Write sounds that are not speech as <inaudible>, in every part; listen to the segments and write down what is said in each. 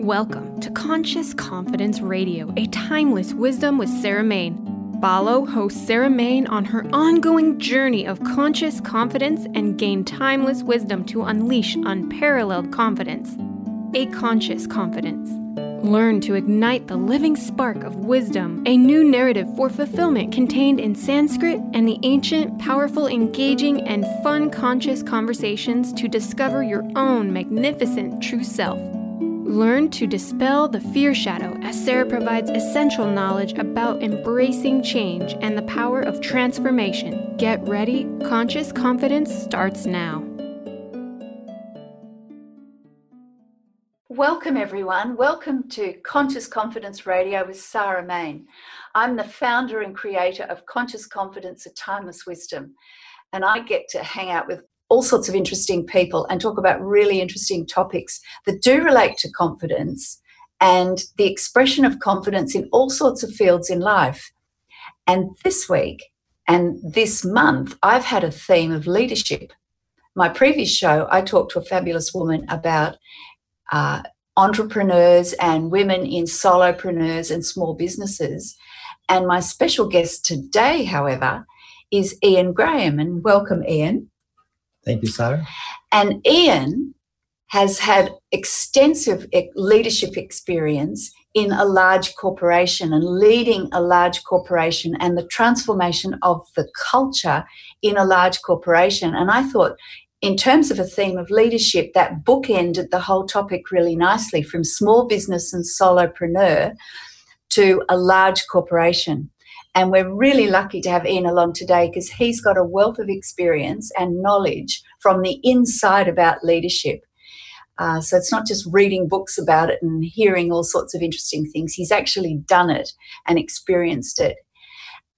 Welcome to Conscious Confidence Radio, a timeless wisdom with Sarah Main. Follow host Sarah Main on her ongoing journey of conscious confidence and gain timeless wisdom to unleash unparalleled confidence. A conscious confidence. Learn to ignite the living spark of wisdom, a new narrative for fulfillment contained in Sanskrit and the ancient, powerful, engaging, and fun conscious conversations to discover your own magnificent true self. Learn to dispel the fear shadow as Sarah provides essential knowledge about embracing change and the power of transformation. Get ready, conscious confidence starts now. Welcome, everyone. Welcome to Conscious Confidence Radio with Sarah Main. I'm the founder and creator of Conscious Confidence, a Timeless Wisdom. And I get to hang out with all sorts of interesting people and talk about really interesting topics that do relate to confidence and the expression of confidence in all sorts of fields in life. And this week and this month, I've had a theme of leadership. My previous show, I talked to a fabulous woman about uh, entrepreneurs and women in solopreneurs and small businesses. And my special guest today, however, is Ian Graham. And welcome, Ian. Thank you, Sarah. And Ian has had extensive leadership experience in a large corporation and leading a large corporation and the transformation of the culture in a large corporation. And I thought in terms of a theme of leadership, that bookended the whole topic really nicely from small business and solopreneur to a large corporation. And we're really lucky to have Ian along today because he's got a wealth of experience and knowledge from the inside about leadership. Uh, so it's not just reading books about it and hearing all sorts of interesting things. He's actually done it and experienced it.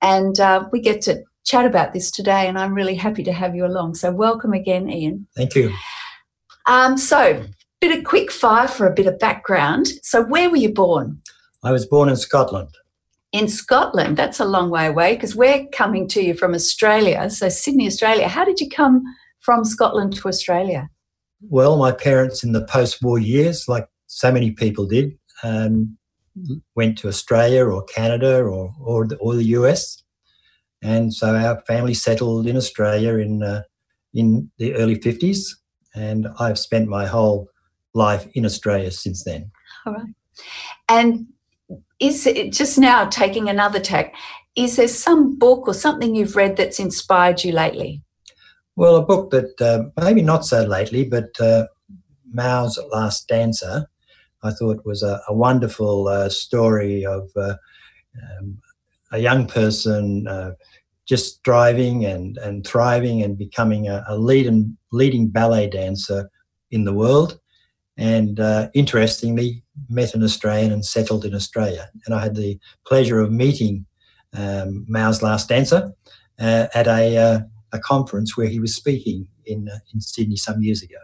And uh, we get to chat about this today, and I'm really happy to have you along. So, welcome again, Ian. Thank you. Um, so, bit of quick fire for a bit of background. So, where were you born? I was born in Scotland. In Scotland, that's a long way away because we're coming to you from Australia. So, Sydney, Australia. How did you come from Scotland to Australia? Well, my parents in the post war years, like so many people did, um, went to Australia or Canada or, or, the, or the US and so our family settled in Australia in uh, in the early fifties, and I've spent my whole life in Australia since then. All right, and is it just now taking another tack? Is there some book or something you've read that's inspired you lately? Well, a book that uh, maybe not so lately, but uh, Mao's Last Dancer, I thought was a, a wonderful uh, story of uh, um, a young person uh, just striving and, and thriving and becoming a, a and leading ballet dancer in the world. And uh, interestingly, met an Australian and settled in Australia. And I had the pleasure of meeting um, Mao's Last Dancer uh, at a, uh, a conference where he was speaking in, uh, in Sydney some years ago.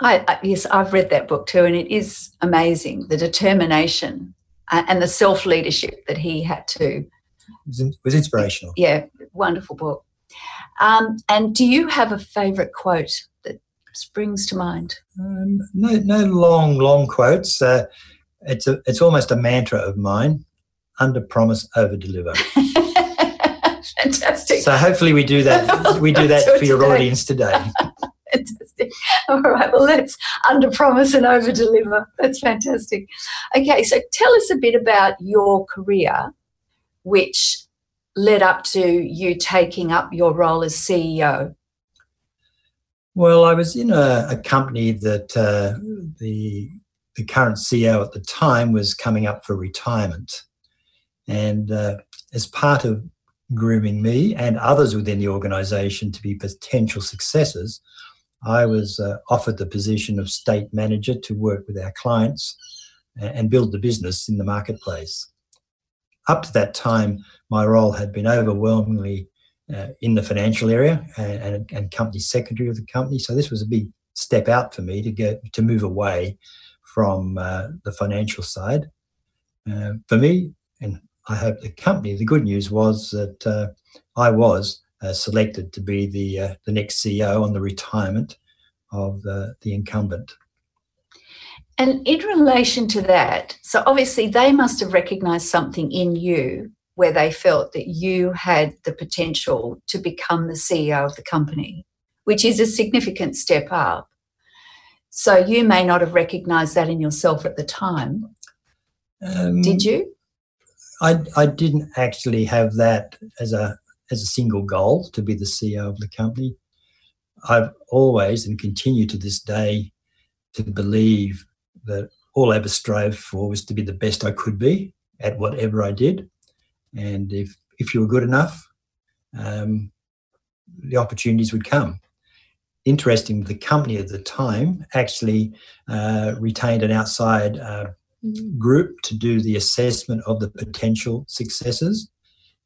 I, I, yes, I've read that book too, and it is amazing the determination uh, and the self leadership that he had to was, was inspirational. Yeah, wonderful book. Um, and do you have a favourite quote springs to mind? Um, no, no long, long quotes. Uh, it's a, it's almost a mantra of mine: under promise, over deliver. <laughs> Fantastic. So hopefully we do that. <laughs> We do that for your today. audience today. <laughs> fantastic. All right, well, let's under promise and over deliver. That's fantastic. Okay, so tell us a bit about your career which led up to you taking up your role as CEO? Well, I was in a, a company that uh, the the current CEO at the time was coming up for retirement, and uh, as part of grooming me and others within the organisation to be potential successors, I was uh, offered the position of state manager to work with our clients and build the business in the marketplace. Up to that time, my role had been overwhelmingly uh, in the financial area and, and, and, company secretary of the company. So this was a big step out for me to get to move away from uh, the financial side. Uh, for me, and I hope the company, the good news was that uh, I was uh, selected to be the uh, the next CEO on the retirement of the incumbent. And in relation to that, so obviously they must have recognized something in you where they felt that you had the potential to become the CEO of the company, which is a significant step up. So you may not have recognized that in yourself at the time. Um, Did you? I, I didn't actually have that as a as a single goal to be the CEO of the company. I've always and continue to this day to believe that all I ever strove for was to be the best I could be at whatever I did. And if, if you were good enough, um, the opportunities would come. Interesting, the company at the time actually uh, retained an outside uh, group to do the assessment of the potential successes.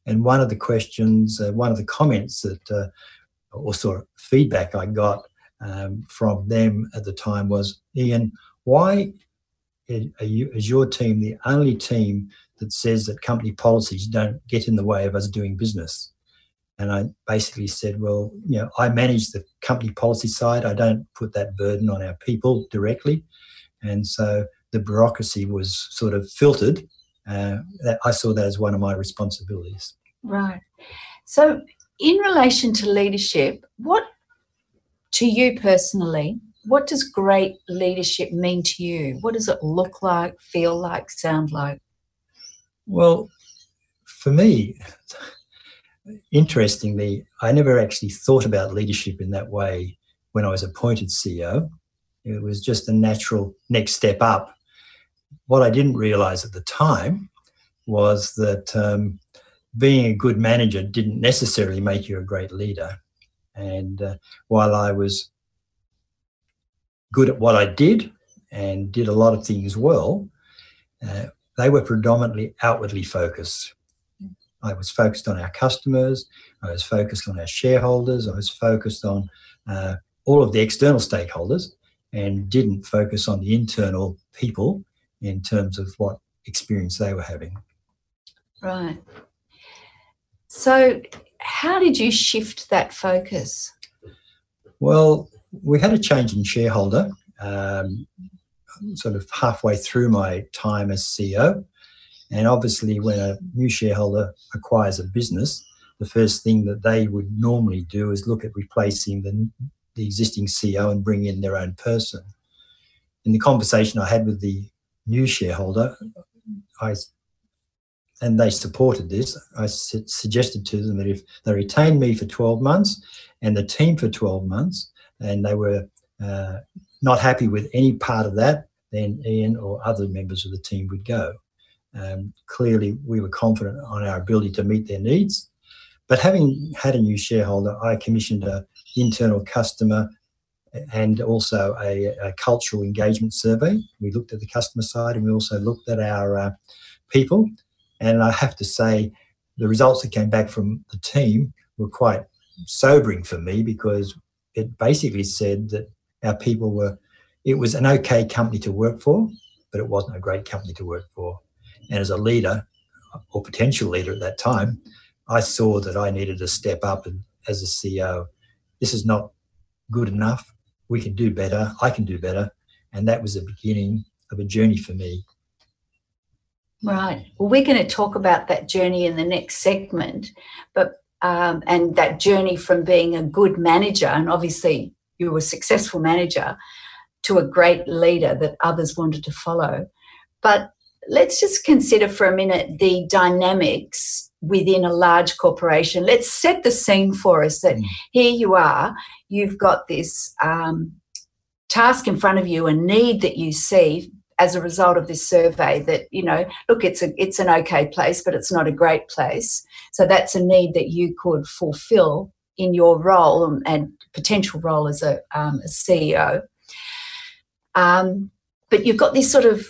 And one of the questions, uh, one of the comments that, uh, or sort of feedback I got um, from them at the time was, Ian, why are you, is your team the only team that says that company policies don't get in the way of us doing business? And I basically said, well, you know, I manage the company policy side. I don't put that burden on our people directly. And so the bureaucracy was sort of filtered. Uh, I saw that as one of my responsibilities. Right. So, in relation to leadership, what to you personally, what does great leadership mean to you? What does it look like, feel like, sound like? Well, for me, interestingly, I never actually thought about leadership in that way when I was appointed CEO. It was just a natural next step up. What I didn't realize at the time was that um, being a good manager didn't necessarily make you a great leader. And uh, while I was good at what I did and did a lot of things well, uh, they were predominantly outwardly focused. I was focused on our customers, I was focused on our shareholders, I was focused on uh, all of the external stakeholders and didn't focus on the internal people in terms of what experience they were having. Right. So, how did you shift that focus? Well, we had a change in shareholder um, sort of halfway through my time as CEO. And obviously, when a new shareholder acquires a business, the first thing that they would normally do is look at replacing the, the existing CEO and bring in their own person. In the conversation I had with the new shareholder, I and they supported this. I su- suggested to them that if they retained me for 12 months and the team for 12 months, and they were uh, not happy with any part of that, then Ian or other members of the team would go. Um, clearly, we were confident on our ability to meet their needs. But having had a new shareholder, I commissioned an internal customer and also a, a, cultural engagement survey. We looked at the customer side and we also looked at our uh, people. And I have to say, the results that came back from the team were quite sobering for me because it basically said that our people were, it was an okay company to work for, but it wasn't a great company to work for. And as a leader, or potential leader at that time, I saw that I needed to step up and as a CEO. This is not good enough. We can do better. I can do better. And that was the beginning of a journey for me. Right. Well, we're going to talk about that journey in the next segment, but um, and that journey from being a good manager, and obviously you were a successful manager, to a great leader that others wanted to follow. But let's just consider for a minute the dynamics within a large corporation. Let's set the scene for us that mm. here you are, you've got this um, task in front of you, a need that you see as a result of this survey that you know look it's a it's an okay place but it's not a great place so that's a need that you could fulfill in your role and potential role as a, um, a ceo um, but you've got this sort of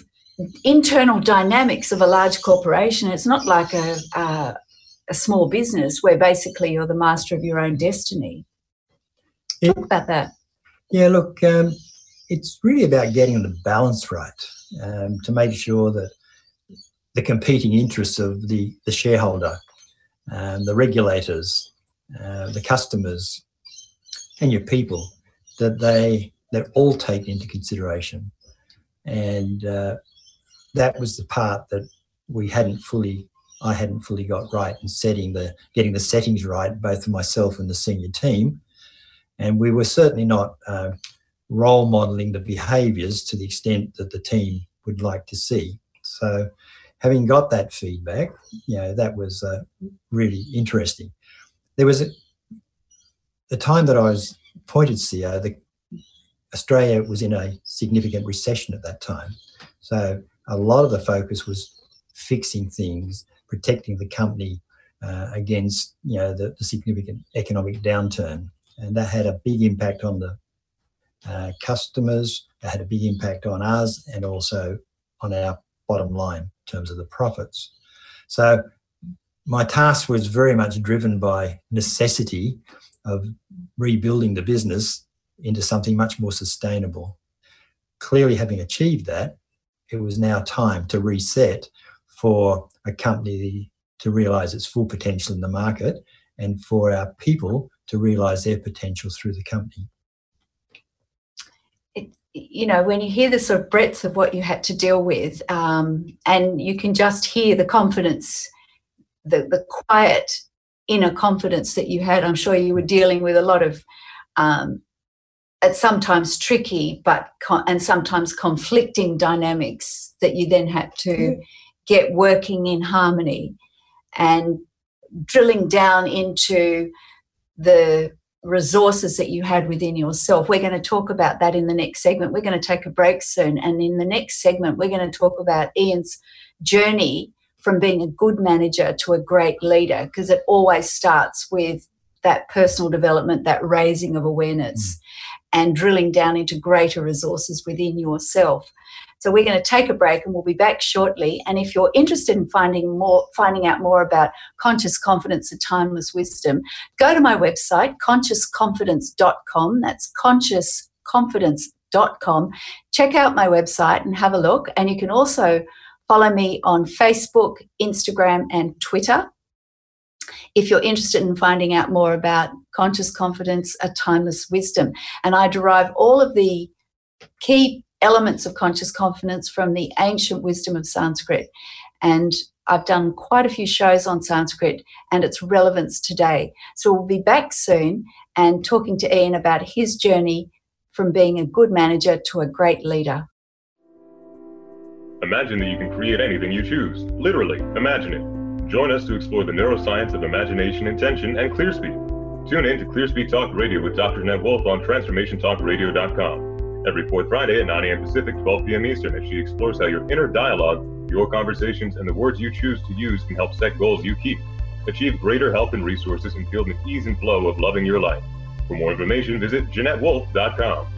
internal dynamics of a large corporation. It's not like a, a, a small business where basically you're the master of your own destiny. Talk it, about that. Yeah look um, it's really about getting the balance right um, to make sure that the competing interests of the, the shareholder, um, the regulators, uh, the customers, and your people, that they they're all taken into consideration. and uh, that was the part that we hadn't fully I hadn't fully got right in setting the getting the settings right, both for myself and the senior team. And we were certainly not uh, role modeling the behaviours to the extent that the team would like to see. So, having got that feedback, you know, that was uh, really interesting. There was a, the time that I was appointed CEO, the, Australia was in a significant recession at that time. So, a lot of the focus was fixing things, protecting the company uh, against you know the, the, significant economic downturn, and that had a big impact on the uh, customers. It had a big impact on us, and also on our bottom line in terms of the profits. So my task was very much driven by necessity of rebuilding the business into something much more sustainable. Clearly, having achieved that, it was now time to reset for a company to realize its full potential in the market and for our people to realize their potential through the company. You know, when you hear the sort of breadth of what you had to deal with, um, and you can just hear the confidence, the, the quiet inner confidence that you had, I'm sure you were dealing with a lot of um, it's sometimes tricky but and sometimes conflicting dynamics that you then had to mm get working in harmony and drilling down into the resources that you had within yourself. We're going to talk about that in the next segment. We're going to take a break soon. And in the next segment, we're going to talk about Ian's journey from being a good manager to a great leader, because it always starts with that personal development, that raising of awareness, mm. And drilling down into greater resources within yourself. So we're going to take a break and we'll be back shortly. And if you're interested in finding more, finding out more about conscious confidence and timeless wisdom, go to my website, consciousconfidence.com. That's consciousconfidence.com. Check out my website and have a look. And you can also follow me on Facebook, Instagram, and Twitter. If you're interested in finding out more about conscious confidence, a timeless wisdom, and I derive all of the key elements of conscious confidence from the ancient wisdom of Sanskrit. And I've done quite a few shows on Sanskrit and its relevance today. So we'll be back soon and talking to Ian about his journey from being a good manager to a great leader. Imagine that you can create anything you choose. Literally, imagine it. Join us to explore the neuroscience of imagination, intention, and ClearSpeak. Tune in to ClearSpeak Talk Radio with Dr. Ned Wolf on TransformationTalkRadio.com every fourth Friday at 9 a.m. Pacific, 12 p.m. Eastern, as she explores how your inner dialogue, your conversations, and the words you choose to use can help set goals you keep. Achieve greater health and resources and feel the ease and flow of loving your life. For more information, visit JeanetteWolf.com.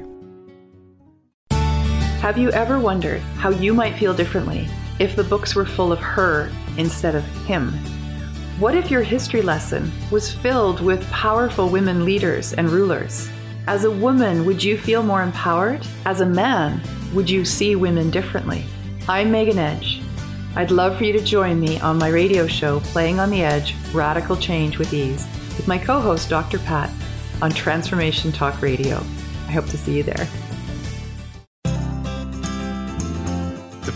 Have you ever wondered how you might feel differently if the books were full of her instead of him? What if your history lesson was filled with powerful women leaders and rulers? As a woman, would you feel more empowered? As a man, would you see women differently? I'm Megan Edge. I'd love for you to join me on my radio show, Playing on the Edge Radical Change with Ease, with my co host, Dr. Pat, on Transformation Talk Radio. I hope to see you there.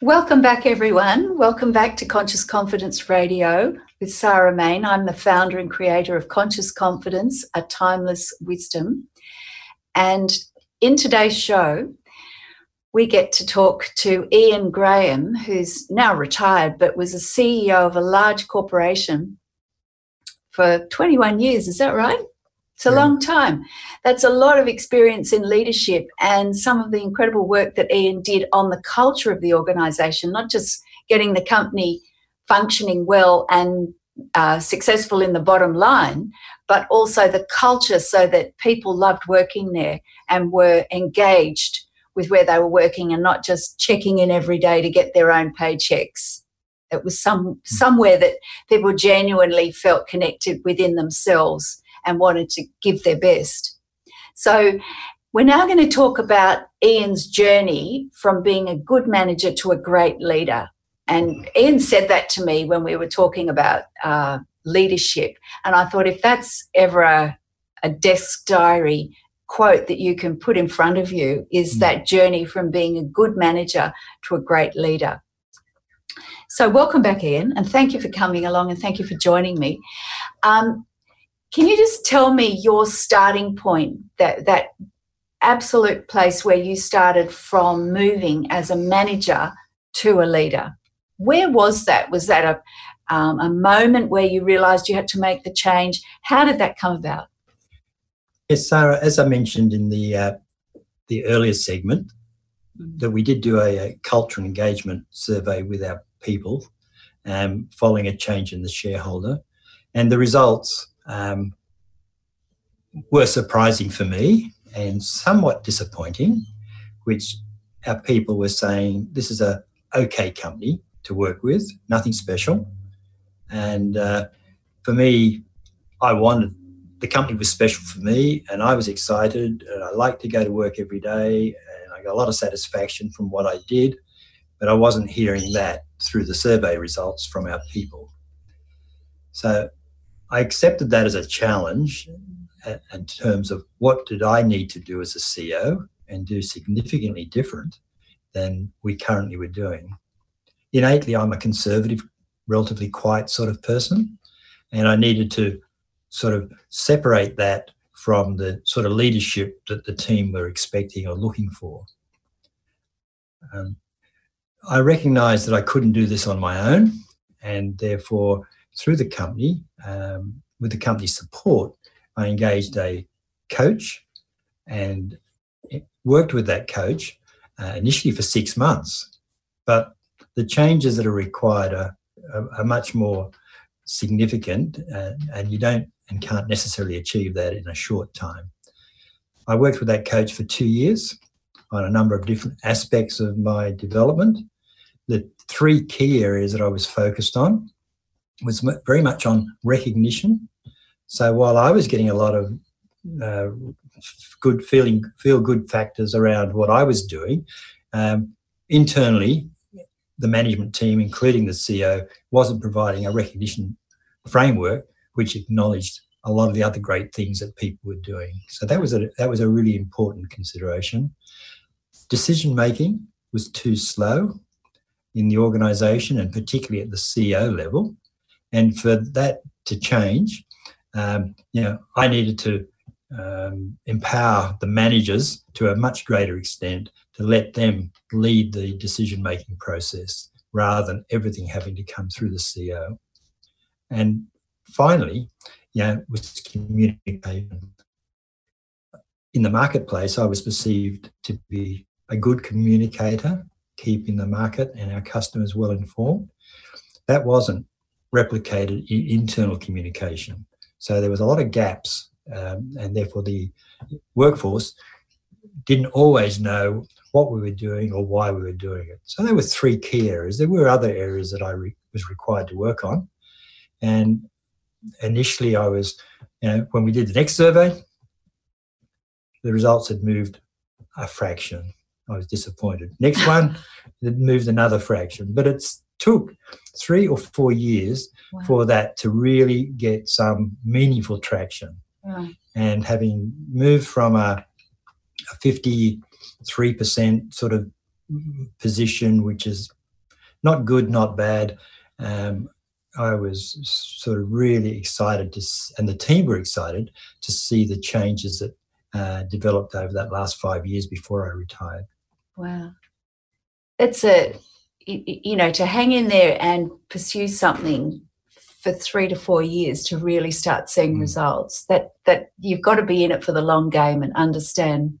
Welcome back, everyone. Welcome back to Conscious Confidence Radio with Sarah Main. I'm the founder and creator of Conscious Confidence, a timeless wisdom. And in today's show, we get to talk to Ian Graham, who's now retired but was a CEO of a large corporation for 21 years. Is that right? It's a yeah. long time. That's a lot of experience in leadership and some of the incredible work that Ian did on the culture of the organization, not just getting the company functioning well and uh, successful in the bottom line, but also the culture so that people loved working there and were engaged with where they were working and not just checking in every day to get their own paychecks. It was some hmm. somewhere that people genuinely felt connected within themselves and wanted to give their best. So, we're now going to talk about Ian's journey from being a good manager to a great leader. And Ian said that to me when we were talking about uh, leadership. And I thought, if that's ever a, a desk diary quote that you can put in front of you, is mm. that journey from being a good manager to a great leader. So, welcome back, Ian, and thank you for coming along and thank you for joining me. Um, can you just tell me your starting point, that, that absolute place where you started from moving as a manager to a leader? Where was that? Was that a, um, a moment where you realized you had to make the change? How did that come about? Yes, Sarah, as I mentioned in the, uh, the earlier segment, mm. that we did do a, a culture and engagement survey with our people um, following a change in the shareholder. And the results um, were surprising for me and somewhat disappointing, which our people were saying this is a okay company to work with, nothing special. And uh, for me, I wanted the company was special for me, and I was excited, and I liked to go to work every day, and I got a lot of satisfaction from what I did, but I wasn't hearing that through the survey results from our people. So I accepted that as a challenge in terms of what did I need to do as a CEO and do significantly different than we currently were doing. Innately, I'm a conservative, relatively quiet sort of person, and I needed to sort of separate that from the sort of leadership that the team were expecting or looking for. Um, I recognized that I couldn't do this on my own, and therefore through the company, um, with the company's support, I engaged a coach and worked with that coach uh, initially for six months. But the changes that are required are, are, are much more significant, uh, and you don't and can't necessarily achieve that in a short time. I worked with that coach for two years on a number of different aspects of my development. The three key areas that I was focused on was very much on recognition. So while I was getting a lot of uh, good feeling, feel good factors around what I was doing, um, internally, the management team, including the CEO, wasn't providing a recognition framework which acknowledged a lot of the other great things that people were doing. So that was a that was a really important consideration. Decision making was too slow in the organisation, and particularly at the CEO level. And for that to change, um, you know, I needed to um, empower the managers to a much greater extent to let them lead the decision making process rather than everything having to come through the CEO. And finally, you know, was communication. In the marketplace, I was perceived to be a good communicator, keeping the market and our customers well informed. That wasn't replicated in internal communication. So there was a lot of gaps, um, and therefore the workforce didn't always know what we were doing or why we were doing it. So there were three key areas. There were other areas that I re- was required to work on, and initially I was, you know, when we did the next survey, the results had moved a fraction. I was disappointed. Next one, <laughs> it moved another fraction, but it's took three or four years wow. for that to really get some meaningful traction. Wow. And having moved from a, a 53% sort of position, which is not good, not bad, um, I was sort of really excited to, and the team were excited to see the changes that uh, developed over that last five years before I retired. Wow. It's a you know, to hang in there and pursue something for three to four years to really start seeing mm. results. That that you've got to be in it for the long game and understand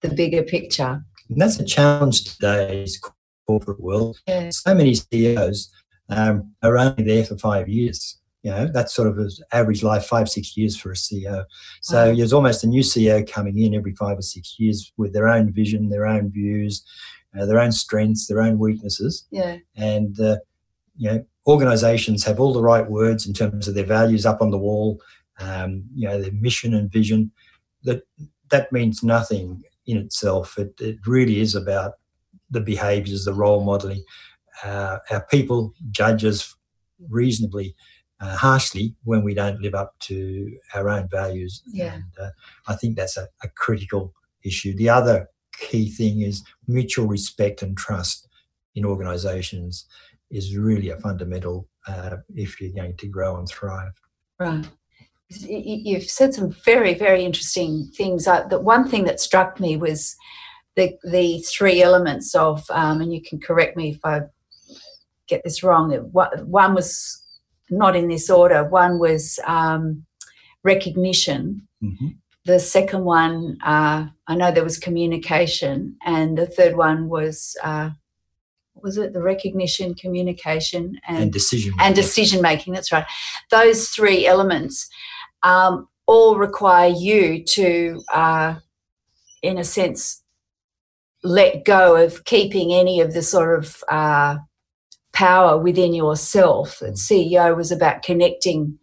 the bigger picture. And that's a challenge today's corporate world. Yeah. So many CEOs um, are only there for five years. You know, that's sort of an average life, five, six years for a CEO. So wow. there's almost a new CEO coming in every five or six years with their own vision, their own views, uh, their own strengths, their own weaknesses. Yeah. And, uh, you know, organizations have all the right words in terms of their values up on the wall, um, you know, their mission and vision. That that means nothing in itself. It, it really is about the behaviors, the role modeling. Uh, our people judge us reasonably uh, harshly when we don't live up to our own values. Yeah. And uh, I think that's a, a critical issue. The other key thing is mutual respect and trust in organizations is really a fundamental uh, if you're going to grow and thrive. Right. You've said some very, very interesting things. Uh, the one thing that struck me was the the three elements of, um, and you can correct me if I get this wrong. One was not in this order. One was um, recognition, mm-hmm the second one, uh, I know there was communication, and the third one was uh, was it the recognition, communication, and, and decision making. and decision making. That's right. Those three elements um, all require you to, uh, in a sense, let go of keeping any of the sort of uh, power within yourself. And CEO was about connecting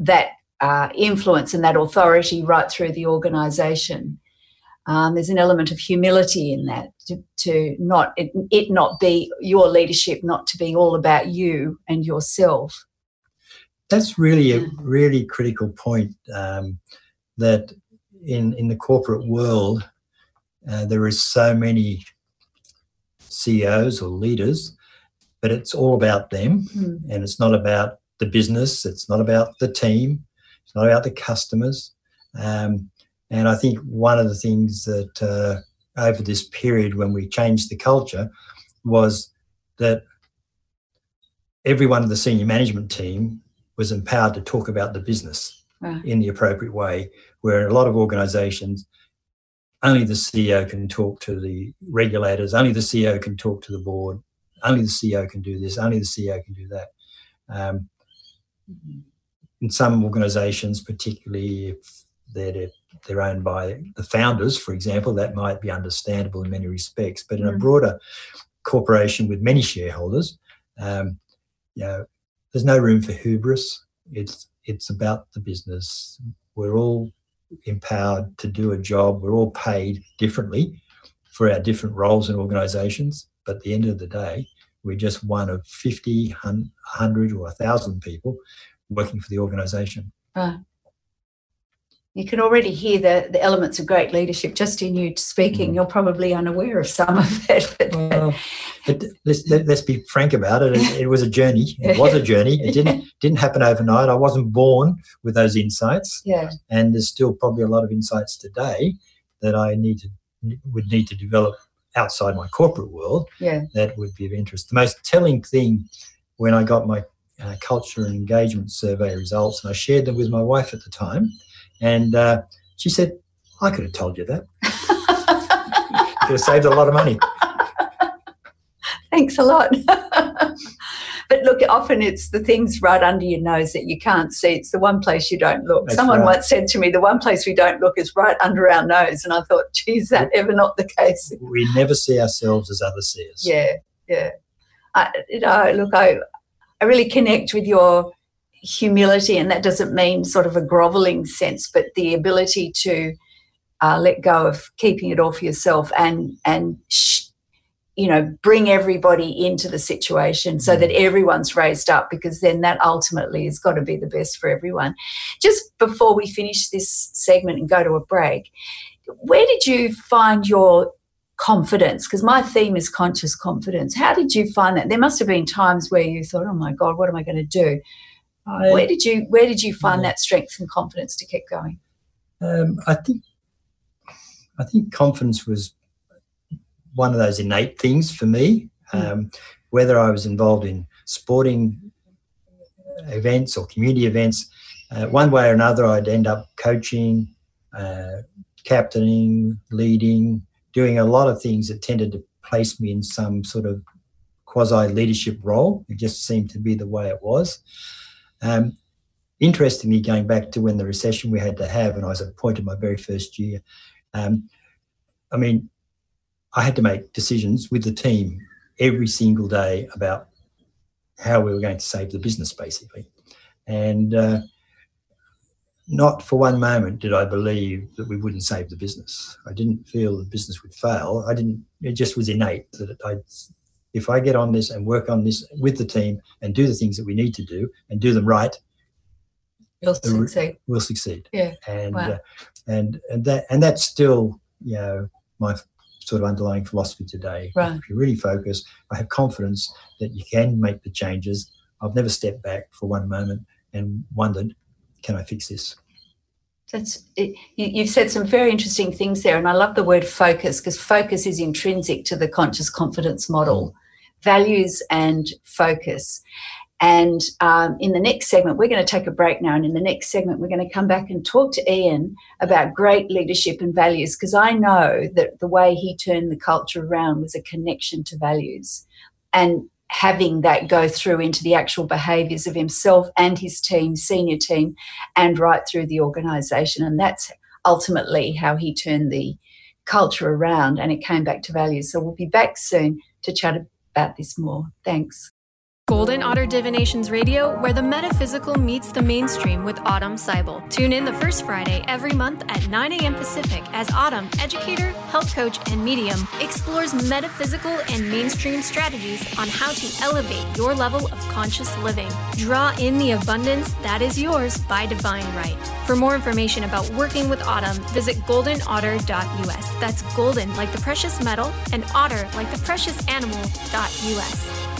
that uh, influence and that authority right through the organisation. Um, there's an element of humility in that to, to not it, it, not be your leadership, not to be all about you and yourself. That's really a really critical point. Um, that in in the corporate world, uh, there is so many CEOs or leaders, but it's all about them, mm. and it's not about the business. It's not about the team. It's not about the customers. Um, and I think one of the things that uh, over this period when we changed the culture was that everyone of the senior management team was empowered to talk about the business right. in the appropriate way, where in a lot of organizations, only the CEO can talk to the regulators, only the CEO can talk to the board, only the CEO can do this, only the CEO can do that. Um, in some organizations, particularly if they're, they're owned by the founders, for example, that might be understandable in many respects. But in a mm. broader corporation with many shareholders, um, you know, there's no room for hubris. It's it's about the business. We're all empowered to do a job. We're all paid differently for our different roles in organizations. But at the end of the day, we're just one of 50, 100, or 1,000 people working for the organisation. Right. You can already hear the, the elements of great leadership just in you speaking. Mm. You're probably unaware of some of it. But, well, but let's, let, us be frank about it. it. it. was a journey. It was a journey. It didn't <laughs> didn't happen overnight. I wasn't born with those insights. Yeah. And there's still probably a lot of insights today that I need to would need to develop outside my corporate world. Yeah. That would be of interest. The most telling thing when I got my uh, culture and engagement survey results, and I shared them with my wife at the time and uh, she said, I could have told you that. <laughs> could have saved a lot of money. Thanks a lot. <laughs> but look, often it's the things right under your nose that you can't see. It's the one place you don't look. That's Someone right. once said to me, the one place we don't look is right under our nose. And I thought, geez, that ever not the case? We never see ourselves as others see us. Yeah, yeah. I, you know, look, I, I really connect with your humility, and that doesn't mean sort of a groveling sense, but the ability to uh, let go of keeping it all for yourself and and sh- you know bring everybody into the situation so that mm. everyone's raised up because then that ultimately has got to be the best for everyone just before we finish this segment and go to a break where did you find your confidence because my theme is conscious confidence how did you find that there must have been times where you thought oh my god what am i going to do I, where did you Where did you find yeah. that strength and confidence to keep going? Um, I think I think confidence was one of those innate things for me. Mm. Um, whether I was involved in sporting events or community events, uh, one way or another, I'd end up coaching, uh, captaining, leading, doing a lot of things that tended to place me in some sort of quasi leadership role. It just seemed to be the way it was. Um, interestingly, going back to when the recession we had to have, and I was appointed my very first year, um, I mean, I had to make decisions with the team every single day about how we were going to save the business, basically. And uh, not for one moment did I believe that we wouldn't save the business. I didn't feel the business would fail. I didn't. It just was innate that I if I get on this and work on this with the team and do the things that we need to do and do them right, we'll succeed. We'll succeed. Yeah. And wow. uh, and and that and that's still you know my sort of underlying philosophy today. Right. If you really focus, I have confidence that you can make the changes. I've never stepped back for one moment and wondered, can I fix this? That's it. You, have said some very interesting things there, and I love the word focus because focus is intrinsic to the conscious confidence model, values and focus. And um, in the next segment, we're going to take a break now, and in the next segment, we're going to come back and talk to Ian about great leadership and values because I know that the way he turned the culture around was a connection to values. And having that go through into the actual behaviours of himself and his team, senior team, and right through the organisation. And that's ultimately how he turned the culture around and it came back to values. So we'll be back soon to chat about this more. Thanks. Golden Otter Divinations Radio, where the metaphysical meets the mainstream with Autumn Seibel. Tune in the first Friday every month at 9 a.m. Pacific as Autumn, educator, health coach, and medium, explores metaphysical and mainstream strategies on how to elevate your level of conscious living. Draw in the abundance that is yours by divine right. For more information about working with Autumn, visit goldenotter.us. That's golden like the precious metal and otter like the precious animal.us.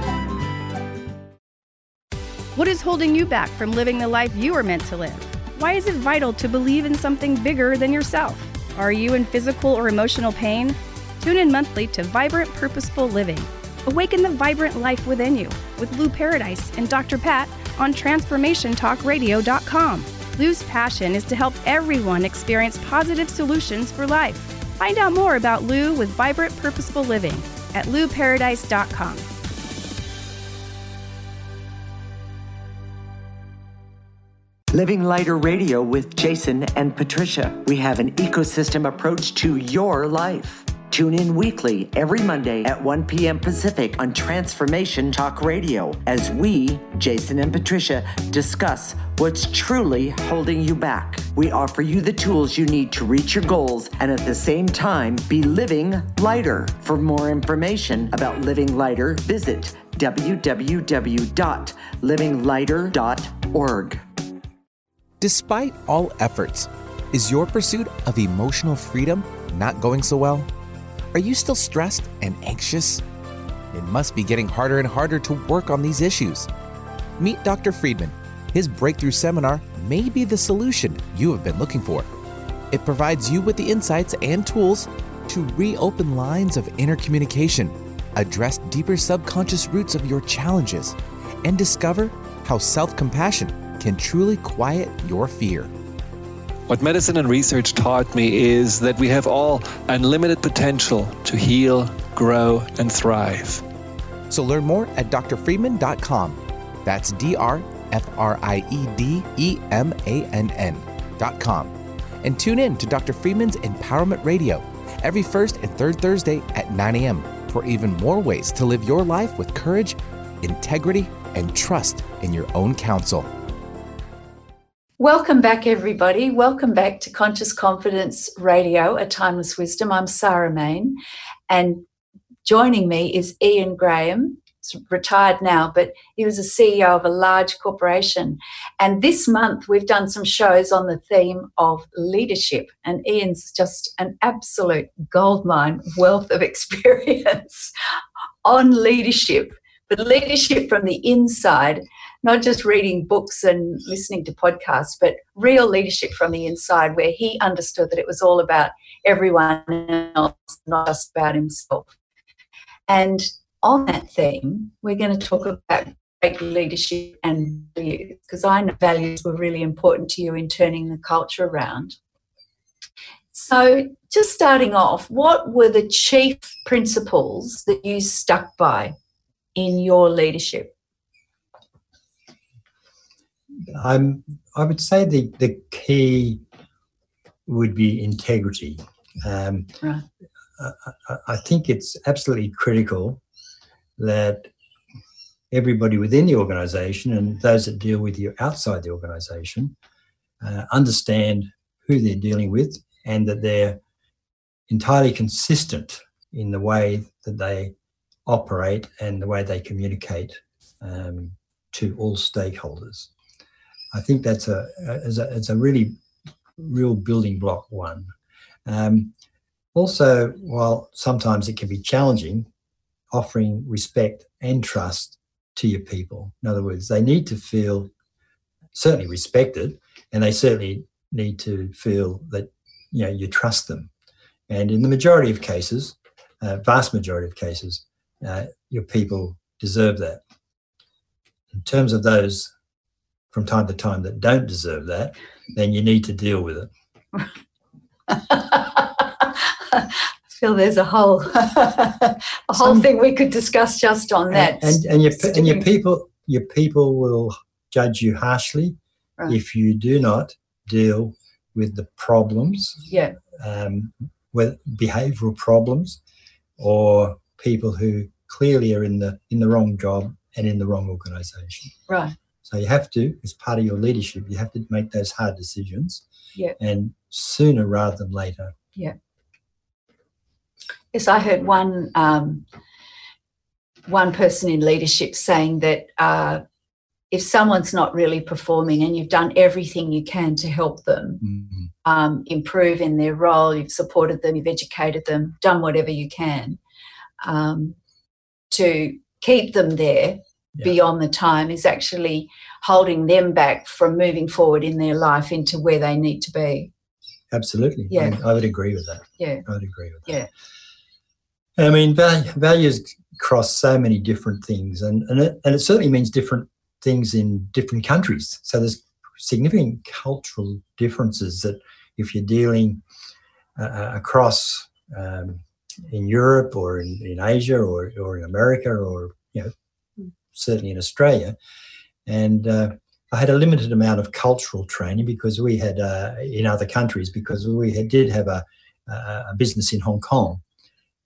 What is holding you back from living the life you are meant to live? Why is it vital to believe in something bigger than yourself? Are you in physical or emotional pain? Tune in monthly to Vibrant Purposeful Living. Awaken the vibrant life within you with Lou Paradise and Dr. Pat on TransformationTalkRadio.com. Lou's passion is to help everyone experience positive solutions for life. Find out more about Lou with Vibrant Purposeful Living at louparadise.com. Living Lighter Radio with Jason and Patricia. We have an ecosystem approach to your life. Tune in weekly every Monday at 1 p.m. Pacific on Transformation Talk Radio as we, Jason and Patricia, discuss what's truly holding you back. We offer you the tools you need to reach your goals and at the same time be living lighter. For more information about living lighter, visit www.livinglighter.org. Despite all efforts, is your pursuit of emotional freedom not going so well? Are you still stressed and anxious? It must be getting harder and harder to work on these issues. Meet Dr. Friedman. His breakthrough seminar may be the solution you have been looking for. It provides you with the insights and tools to reopen lines of inner communication, address deeper subconscious roots of your challenges, and discover how self compassion can truly quiet your fear. What medicine and research taught me is that we have all unlimited potential to heal, grow, and thrive. So learn more at drfriedemann.com. That's D R F R I E D E M A N N.com. And tune in to Dr. Friedemann's Empowerment Radio every first and third Thursday at 9 a.m. for even more ways to live your life with courage, integrity, and trust in your own counsel. Welcome back, everybody. Welcome back to Conscious Confidence Radio, A Timeless Wisdom. I'm Sarah Main, and joining me is Ian Graham. He's retired now, but he was a CEO of a large corporation. And this month, we've done some shows on the theme of leadership. And Ian's just an absolute goldmine wealth of <laughs> experience on leadership, but leadership from the inside not just reading books and listening to podcasts, but real leadership from the inside, where he understood that it was all about everyone else, not just about himself. And on that theme, we're going to talk about great leadership and values, because I know values were really important to you in turning the culture around. So, just starting off, what were the chief principles that you stuck by in your leadership? I'm, I would say the, the key would be integrity. Um, right. I, I, think it's absolutely critical that everybody within the organization and those that deal with you outside the organization uh, understand who they're dealing with and that they're entirely consistent in the way that they operate and the way they communicate um, to all stakeholders. I think that's a, a, a, a really real building block one. Um, also, while sometimes it can be challenging, offering respect and trust to your people. In other words, they need to feel certainly respected, and they certainly need to feel that you know you trust them. And in the majority of cases, uh, vast majority of cases, uh, your people deserve that. In terms of those from time to time that don't deserve that, then you need to deal with it. <laughs> I feel there's a whole <laughs> a whole Some, thing we could discuss just on that. And, and, and your and your people your people will judge you harshly right. if you do not deal with the problems. Yeah. Um, with behavioural problems or people who clearly are in the in the wrong job and in the wrong organisation. Right. So you have to, as part of your leadership, you have to make those hard decisions. Yeah. And sooner rather than later. Yeah. Yes, I heard one um, one person in leadership saying that uh, if someone's not really performing and you've done everything you can to help them mm-hmm. um, improve in their role, you've supported them, you've educated them, done whatever you can um, to keep them there yeah. beyond the time is actually holding them back from moving forward in their life into where they need to be. Absolutely. Yeah. I, I would agree with that. Yeah. I would agree with that. Yeah. I mean, values cross so many different things, and, and, it, and it certainly means different things in different countries. So there's significant cultural differences that if you're dealing uh, uh across um, in Europe or in, in Asia or, or in America or you know certainly in Australia. And uh, I had a limited amount of cultural training because we had uh, in other countries because we had, did have a, a business in Hong Kong,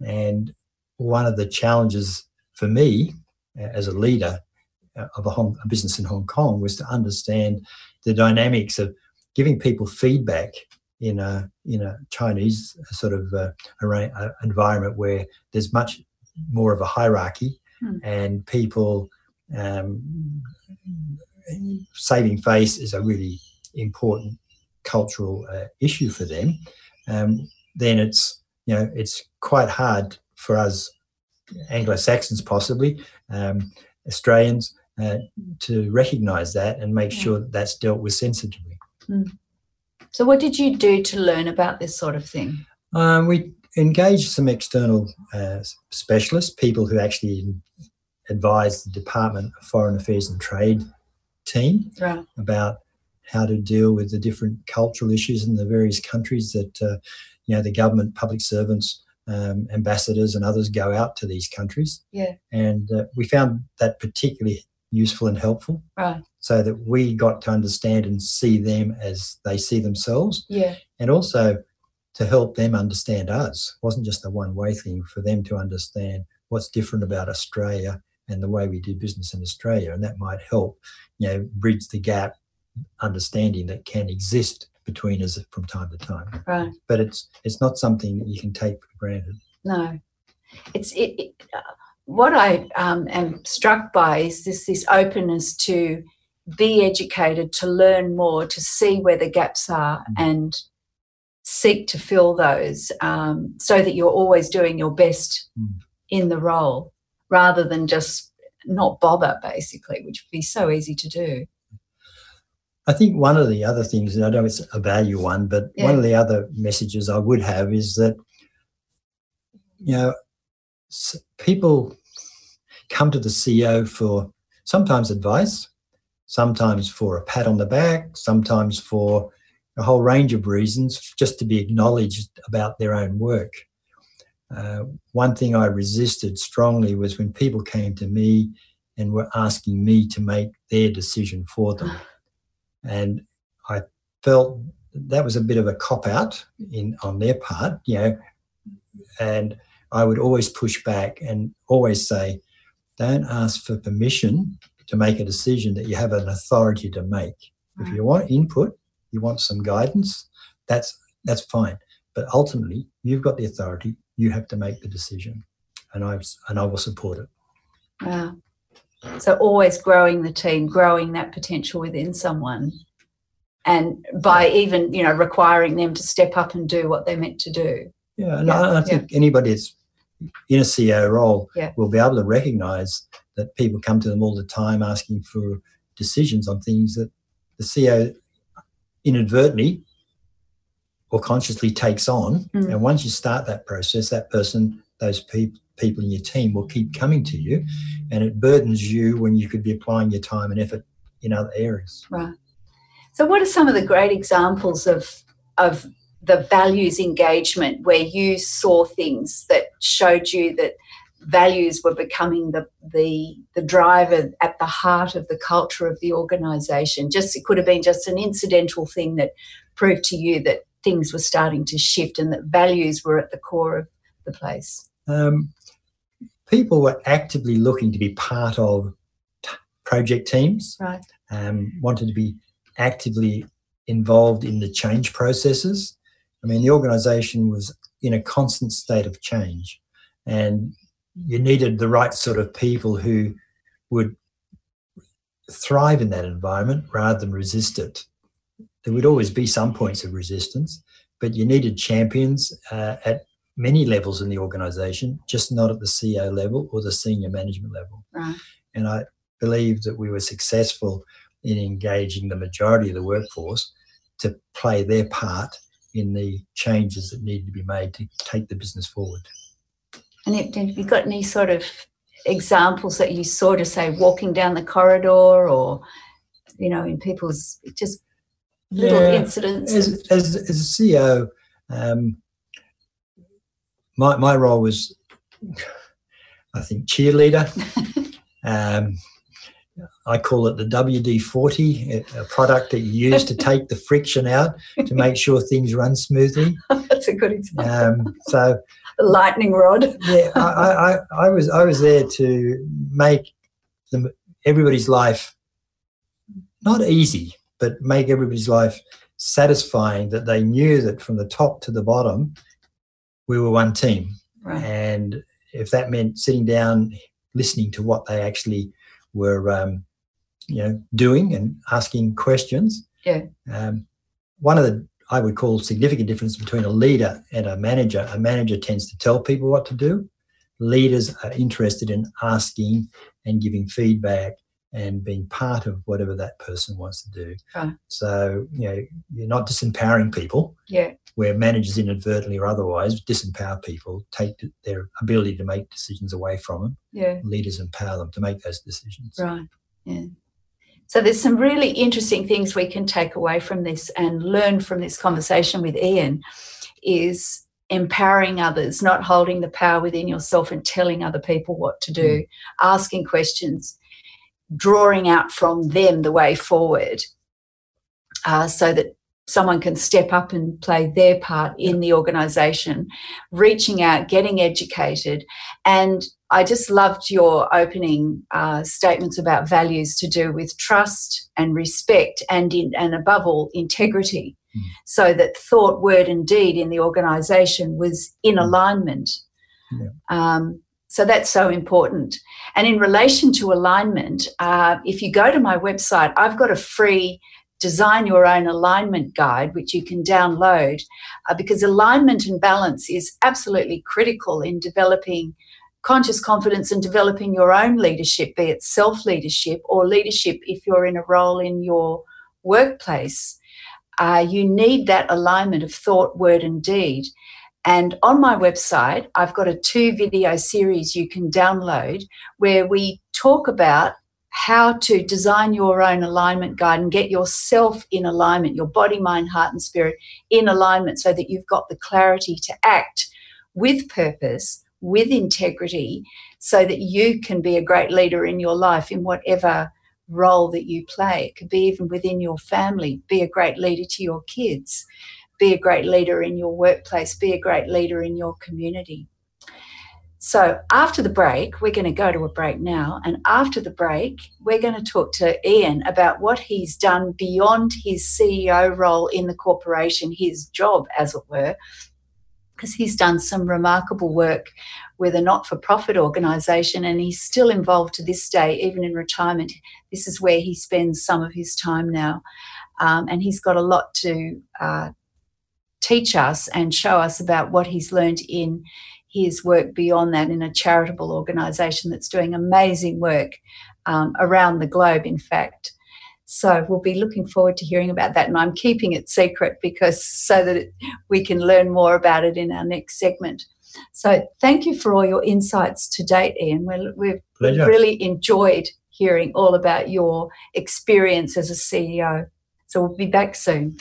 and one of the challenges for me as a leader uh, of a, Hong, a business in Hong Kong was to understand the dynamics of giving people feedback in a in a Chinese sort of uh, uh, environment where there's much more of a hierarchy hmm. and people um, saving face is a really important cultural uh, issue for them. Um, then it's you know it's quite hard for us Anglo Saxons possibly um, Australians uh, to recognise that and make sure that that's dealt with sensitively. Mm. So, what did you do to learn about this sort of thing? Um, we engaged some external uh, specialists, people who actually advise the Department of Foreign Affairs and Trade team right. about how to deal with the different cultural issues in the various countries that uh, you know the government, public servants, um, ambassadors, and others go out to these countries. Yeah, and uh, we found that particularly useful and helpful. Right. So that we got to understand and see them as they see themselves. Yeah. And also to help them understand us. It wasn't just a one way thing for them to understand what's different about Australia and the way we do business in Australia. And that might help, you know, bridge the gap understanding that can exist between us from time to time. Right. But it's it's not something that you can take for granted. No. It's it, it uh, what I um, am struck by is this this openness to be educated, to learn more, to see where the gaps are, mm. and seek to fill those, um, so that you're always doing your best mm. in the role, rather than just not bother, basically, which would be so easy to do. I think one of the other things, and I know it's a value one, but yeah. one of the other messages I would have is that, you know, people come to the CEO for sometimes advice, sometimes for a pat on the back, sometimes for a whole range of reasons, just to be acknowledged about their own work. Uh, one thing I resisted strongly was when people came to me and were asking me to make their decision for them. <sighs> And I felt that was a bit of a cop out in on their part, you know, and I would always push back and always say, don't ask for permission to make a decision that you have an authority to make. If you want input, you want some guidance, that's that's fine. But ultimately, you've got the authority. You have to make the decision, and I and I will support it. Wow. So always growing the team, growing that potential within someone, and by even you know requiring them to step up and do what they're meant to do. Yeah, and yeah. I, I, think yeah. anybody that's in a CEO role yeah. will be able to recognize that people come to them all the time asking for decisions on things that the CEO inadvertently or consciously takes on. Mm. And once you start that process, that person, those people, people in your team will keep coming to you, and it burdens you when you could be applying your time and effort in other areas. Right. So, what are some of the great examples of of the values engagement where you saw things that showed you that values were becoming the the the driver at the heart of the culture of the organization just it could have been just an incidental thing that proved to you that things were starting to shift and that values were at the core of the place. Um, people were actively looking to be part of t- project teams right. um, wanted to be actively involved in the change processes. I mean, the organization was in a constant state of change, and you needed the right sort of people who would thrive in that environment rather than resist it. There would always be some points of resistance, but you needed champions uh, at many levels in the organization, just not at the CEO level or the senior management level. Right. And I believe that we were successful in engaging the majority of the workforce to play their part in the changes that needed to be made to take the business forward. And have you got any sort of examples that you saw to say walking down the corridor or, you know, in people's just little yeah, incidents? As, as, as a CEO, um, my, my role was, I think, cheerleader. <laughs> um, I call it the WD 40, a product that you use to <laughs> take the friction out to make sure things run smoothly. <laughs> That's a good example. Um, so, the lightning rod. yeah, I, I, I, was, I was there to make the, everybody's life not easy, but make everybody's life satisfying that they knew that from the top to the bottom, we were one team. Right. And if that meant sitting down, listening to what they actually were, um, you know, doing and asking questions. Yeah. Um, one of the I would call significant difference between a leader and a manager. A manager tends to tell people what to do. Leaders are interested in asking and giving feedback and being part of whatever that person wants to do. So, you know, you're not disempowering people Yeah. where managers inadvertently or otherwise disempower people, take their ability to make decisions away from them. Yeah. Leaders empower them to make those decisions. Right. Yeah. So there's some really interesting things we can take away from this and learn from this conversation with Ian is empowering others, not holding the power within yourself and telling other people what to do, hmm. asking questions, drawing out from them the way forward uh, so that someone can step up and play their part in the organization, reaching out, getting educated. And I just loved your opening uh, statements about values to do with trust and respect and, in, and above all, integrity. So that thought, word, and deed in the organization was in alignment. Yeah. Um, so that's so important. And in relation to alignment, uh, if you go to my website, I've got a free design your own alignment guide, which you can download, uh, because alignment and balance is absolutely critical in developing conscious confidence and developing your own leadership, be it self leadership or leadership if you're in a role in your workplace. Uh, you need that alignment of thought, word, and deed. And on my website, I've got a two video series you can download where we talk about how to design your own alignment guide and get yourself in alignment, your body, mind, heart, and spirit in alignment so that you've got the clarity to act with purpose, with integrity, so that you can be a great leader in your life in whatever role that you play. It could be even within your family, be a great leader to your kids, be a great leader in your workplace, be a great leader in your community. So, after the break, we're going to go to a break now. And after the break, we're going to talk to Ian about what he's done beyond his CEO role in the corporation, his job, as it were, because he's done some remarkable work with a not for profit organisation and he's still involved to this day, even in retirement. This is where he spends some of his time now. Um, and he's got a lot to uh, teach us and show us about what he's learned in his work beyond that in a charitable organisation that's doing amazing work um, around the globe, in fact. So we'll be looking forward to hearing about that, and I'm keeping it secret because so that it, we can learn more about it in our next segment. So thank you for all your insights to date, Ian. We've Pleasure. really enjoyed hearing all about your experience as a CEO. So we'll be back soon.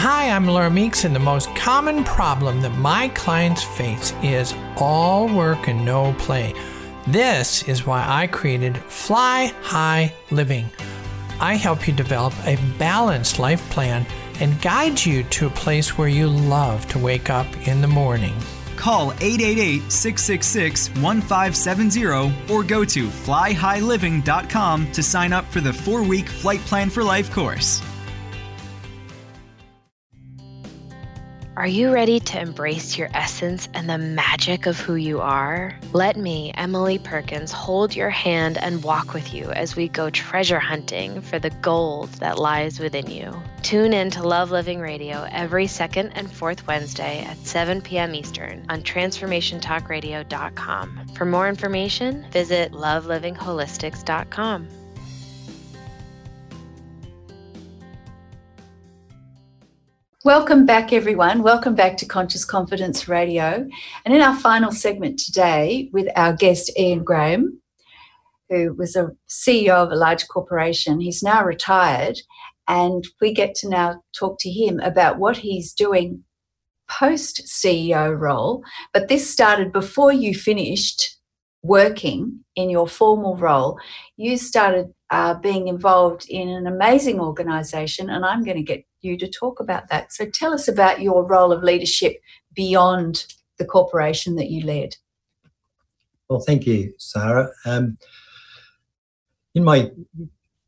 Hi, I'm Laura Meeks, and the most common problem that my clients face is all work and no play. This is why I created Fly High Living. I help you develop a balanced life plan and guide you to a place where you love to wake up in the morning. Call 888 666 1570 or go to flyhighliving.com to sign up for the four week Flight Plan for Life course. Are you ready to embrace your essence and the magic of who you are? Let me, Emily Perkins, hold your hand and walk with you as we go treasure hunting for the gold that lies within you. Tune in to Love Living Radio every second and fourth Wednesday at 7 p.m. Eastern on TransformationTalkRadio.com. For more information, visit lovelivingHolistics.com. Welcome back, everyone. Welcome back to Conscious Confidence Radio. And in our final segment today, with our guest Ian Graham, who was a CEO of a large corporation, he's now retired. And we get to now talk to him about what he's doing post CEO role. But this started before you finished working in your formal role. You started are being involved in an amazing organisation, and I'm going to get you to talk about that. So tell us about your role of leadership beyond the corporation that you led. Well, thank you, Sarah. Um, in my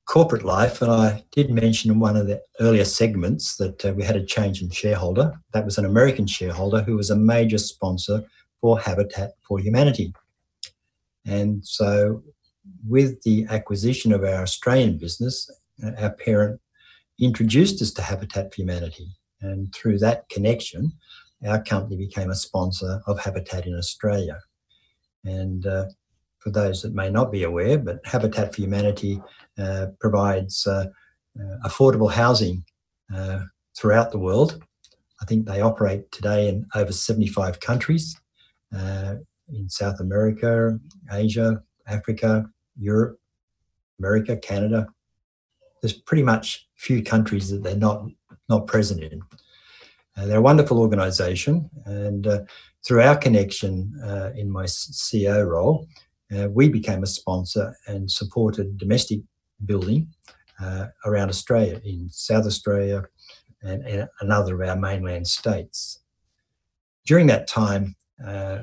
corporate life, and I did mention in one of the earlier segments that uh, we had a change in shareholder. That was an American shareholder who was a major sponsor for Habitat for Humanity. And so, with the acquisition of our Australian business, uh, our parent introduced us to Habitat for Humanity. And through that connection, our company became a sponsor of Habitat in Australia. And uh, for those that may not be aware, but Habitat for Humanity uh, provides uh, uh affordable housing uh, throughout the world. I think they operate today in over 75 countries in South America, Asia, Africa, Europe, America, Canada. There's pretty much few countries that they're not not present in. Uh, they're a wonderful organisation, and uh, through our connection uh, in my CEO role, uh, we became a sponsor and supported domestic building uh, around Australia, in South Australia, and, and, another of our mainland states. During that time, uh,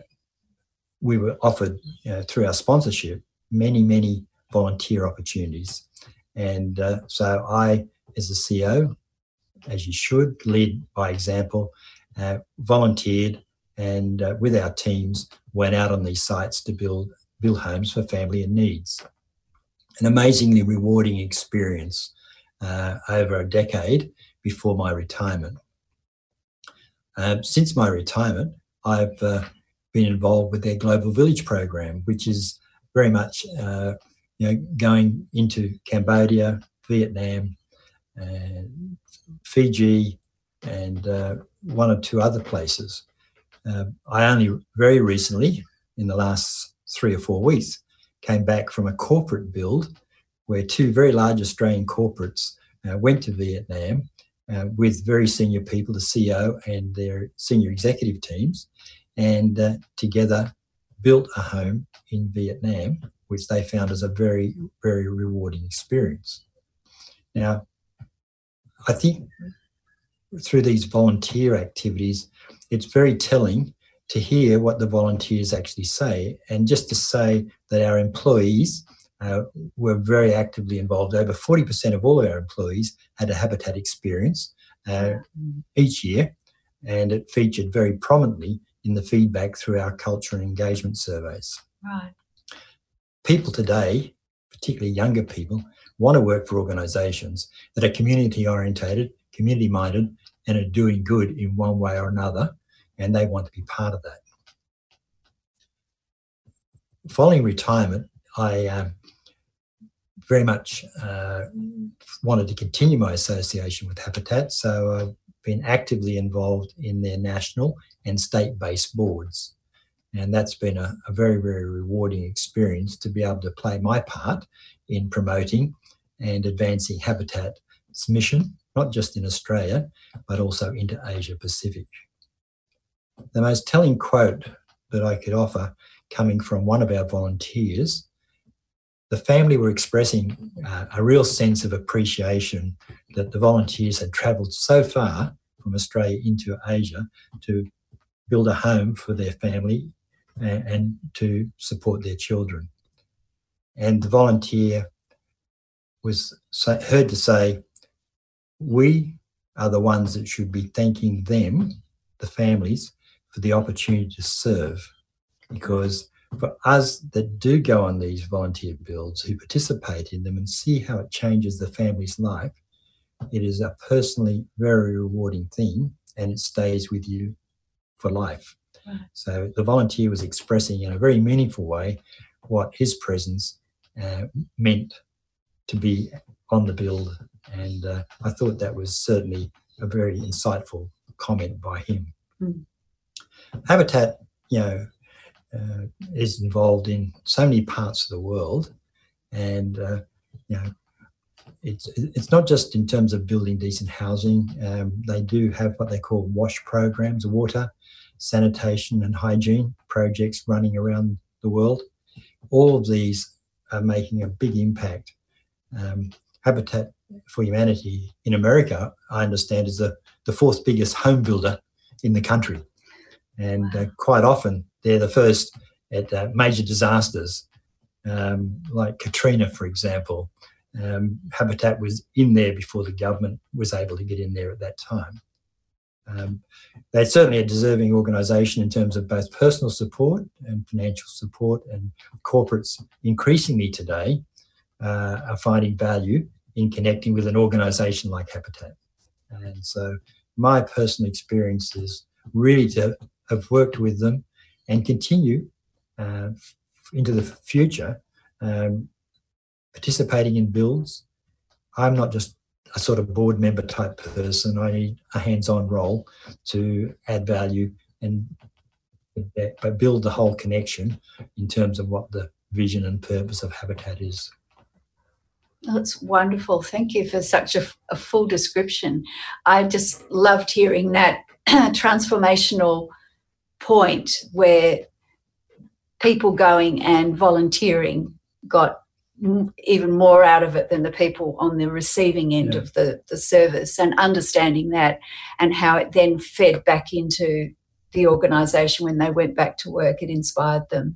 we were offered through our sponsorship many, many volunteer opportunities. And so I, as a CEO, as you should, lead by example, uh, volunteered and uh, with our teams went out on these sites to build build homes for family in needs. An amazingly rewarding experience uh, over a decade before my retirement. Uh, since my retirement, I've uh, been involved with their Global Village program, which is very much uh, you know going into Cambodia, Vietnam, Fiji, and uh, one or two other places. Uh, I only very recently, in the last three or four weeks, came back from a corporate build where two very large Australian corporates uh, went to Vietnam uh, with very senior people, the CEO and their senior executive teams, and uh, together built a home in Vietnam, which they found as a very, very rewarding experience. Now, I think through these volunteer activities, it's very telling to hear what the volunteers actually say. And just to say that our employees uh, were very actively involved. Over 40% of all our employees had a habitat experience uh, each year, and it featured very prominently in the feedback through our culture and engagement surveys. Right. People today, particularly younger people, want to work for organisations that are community orientated, community minded, and are doing good in one way or another, and they want to be part of that. Following retirement, I um, very much uh, wanted to continue my association with Habitat, so I've been actively involved in their national and state based boards. And that's been a, a, very, very rewarding experience to be able to play my part in promoting and advancing Habitat's mission, not just in Australia, but also into Asia Pacific. The most telling quote that I could offer coming from one of our volunteers, the family were expressing uh, a real sense of appreciation that the volunteers had travelled so far from Australia into Asia to build a home for their family and, and to support their children. And the volunteer was heard to say, We are the ones that should be thanking them, the families, for the opportunity to serve. Because for us that do go on these volunteer builds, who participate in them and see how it changes the family's life, it is a personally very rewarding thing and it stays with you for life. Right. So the volunteer was expressing in a very meaningful way what his presence uh, meant to be on the build. And uh, I thought that was certainly a very insightful comment by him. Mm. Habitat, you know, uh, is involved in so many parts of the world, and uh, you know, it's it's not just in terms of building decent housing. Um, they do have what they call WASH programs, water, sanitation, and hygiene projects running around the world. All of these are making a big impact Um, Habitat for Humanity in America, I understand, is the, the fourth biggest home builder in the country. And uh, quite often they're the first at uh, major disasters, um, like Katrina, for example. Um, Habitat was in there before the government was able to get in there at that time. Um, they're certainly a deserving organisation in terms of both personal support and financial support, and corporates increasingly today uh, are finding value in connecting with an organisation like Habitat. And so, my personal experience is really to have worked with them and continue uh, into the future um, participating in builds. I'm not just a sort of board member type person. I need a hands-on role to add value and but build the whole connection in terms of what the vision and purpose of Habitat is. That's wonderful. Thank you for such a, a full description. I just loved hearing that <clears throat> transformational point where people going and volunteering got even more out of it than the people on the receiving end yeah. of the, the service and understanding that and how it then fed back into the organisation when they went back to work. It inspired them.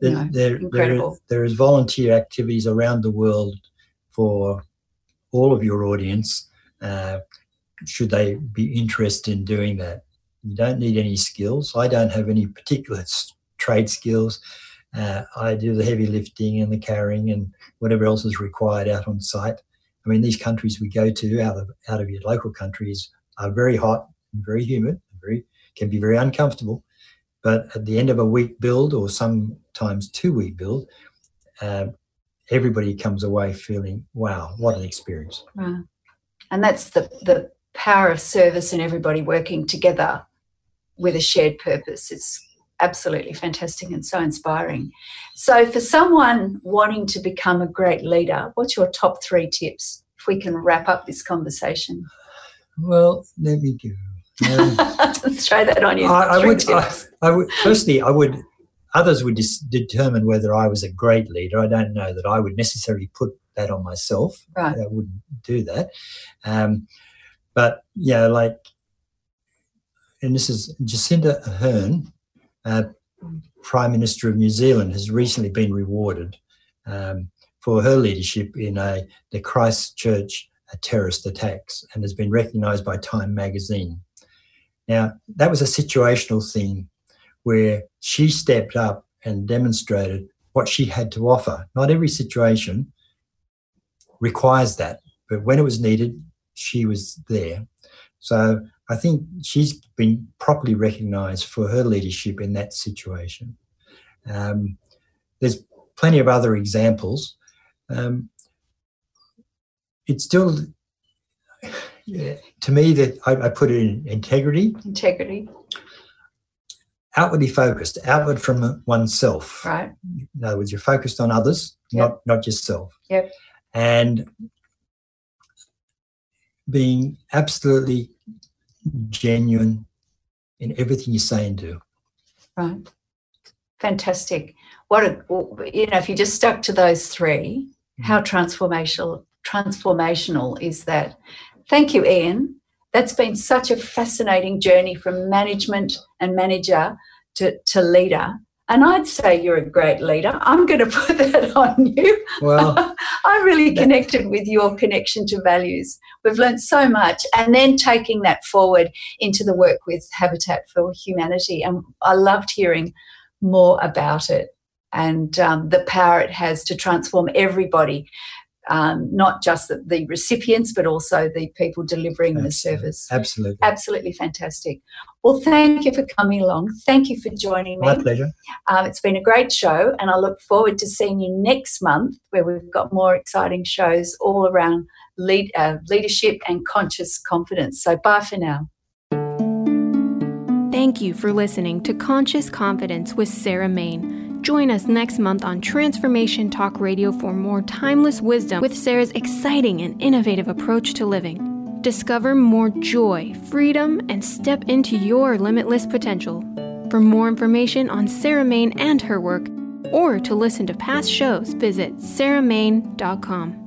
There, you know, there, incredible. There, there is volunteer activities around the world for all of your audience. Uh, should they be interested in doing that? You don't need any skills. I don't have any particular trade skills. Uh, I do the heavy lifting and the carrying and whatever else is required out on site. I mean, these countries we go to out of out of your local countries are very hot and very humid, and very can be very uncomfortable. But at the end of a week build, or sometimes two week build, uh, everybody comes away feeling, "Wow, what an experience!" Right. And that's the the power of service and everybody working together with a shared purpose. It's absolutely fantastic and so inspiring. So, for someone wanting to become a great leader, what's your top three tips if we can wrap up this conversation? Well, let me go. Um, <laughs> Let's try that on you. I, I would, I, I, would, firstly, I would, others would dis- determine whether I was a great leader. I don't know that I would necessarily put that on myself. Right. I wouldn't do that. Um, but, yeah, like, and this is Jacinda Ardern uh, Prime Minister of New Zealand, has recently been rewarded um, for her leadership in a, the Christchurch terrorist attacks and has been recognised by Time magazine. Now, that was a situational thing where she stepped up and demonstrated what she had to offer. Not every situation requires that, but when it was needed, she was there. So I think she's been properly recognised for her leadership in that situation. Um, there's plenty of other examples. Um, it's still, to me, that I, I, put it in integrity. Integrity. Outwardly focused, outward from oneself. Right. In other words, you're focused on others, yep. not not just self. Yep. And being absolutely genuine in everything you say and do. Right. Fantastic. What a, you know, if you just stuck to those 3 mm. how transformational transformational is that? Thank you, Ian. That's been such a fascinating journey from management and manager to, to leader. And I'd say you're a great leader. I'm going <laughs> to put that on you. Well, <laughs> I really connected with your connection to values. We've learned so much, and then taking that forward into the work with Habitat for Humanity. And I loved hearing more about it and um, the power it has to transform everybody um, not just the, the, recipients, but also the people delivering Absolutely. the service. Absolutely. Absolutely fantastic. Well, thank you for coming along. Thank you for joining me. My pleasure. Um, it's been a great show, and I look forward to seeing you next month where we've got more exciting shows all around lead, uh, leadership and conscious confidence. So, bye for now. Thank you for listening to Conscious Confidence with Sarah Main. Join us next month on Transformation Talk Radio for more timeless wisdom with Sarah's exciting and innovative approach to living. Discover more joy, freedom, and step into your limitless potential. For more information on Sarah Main and her work, or to listen to past shows, visit sarahmain.com.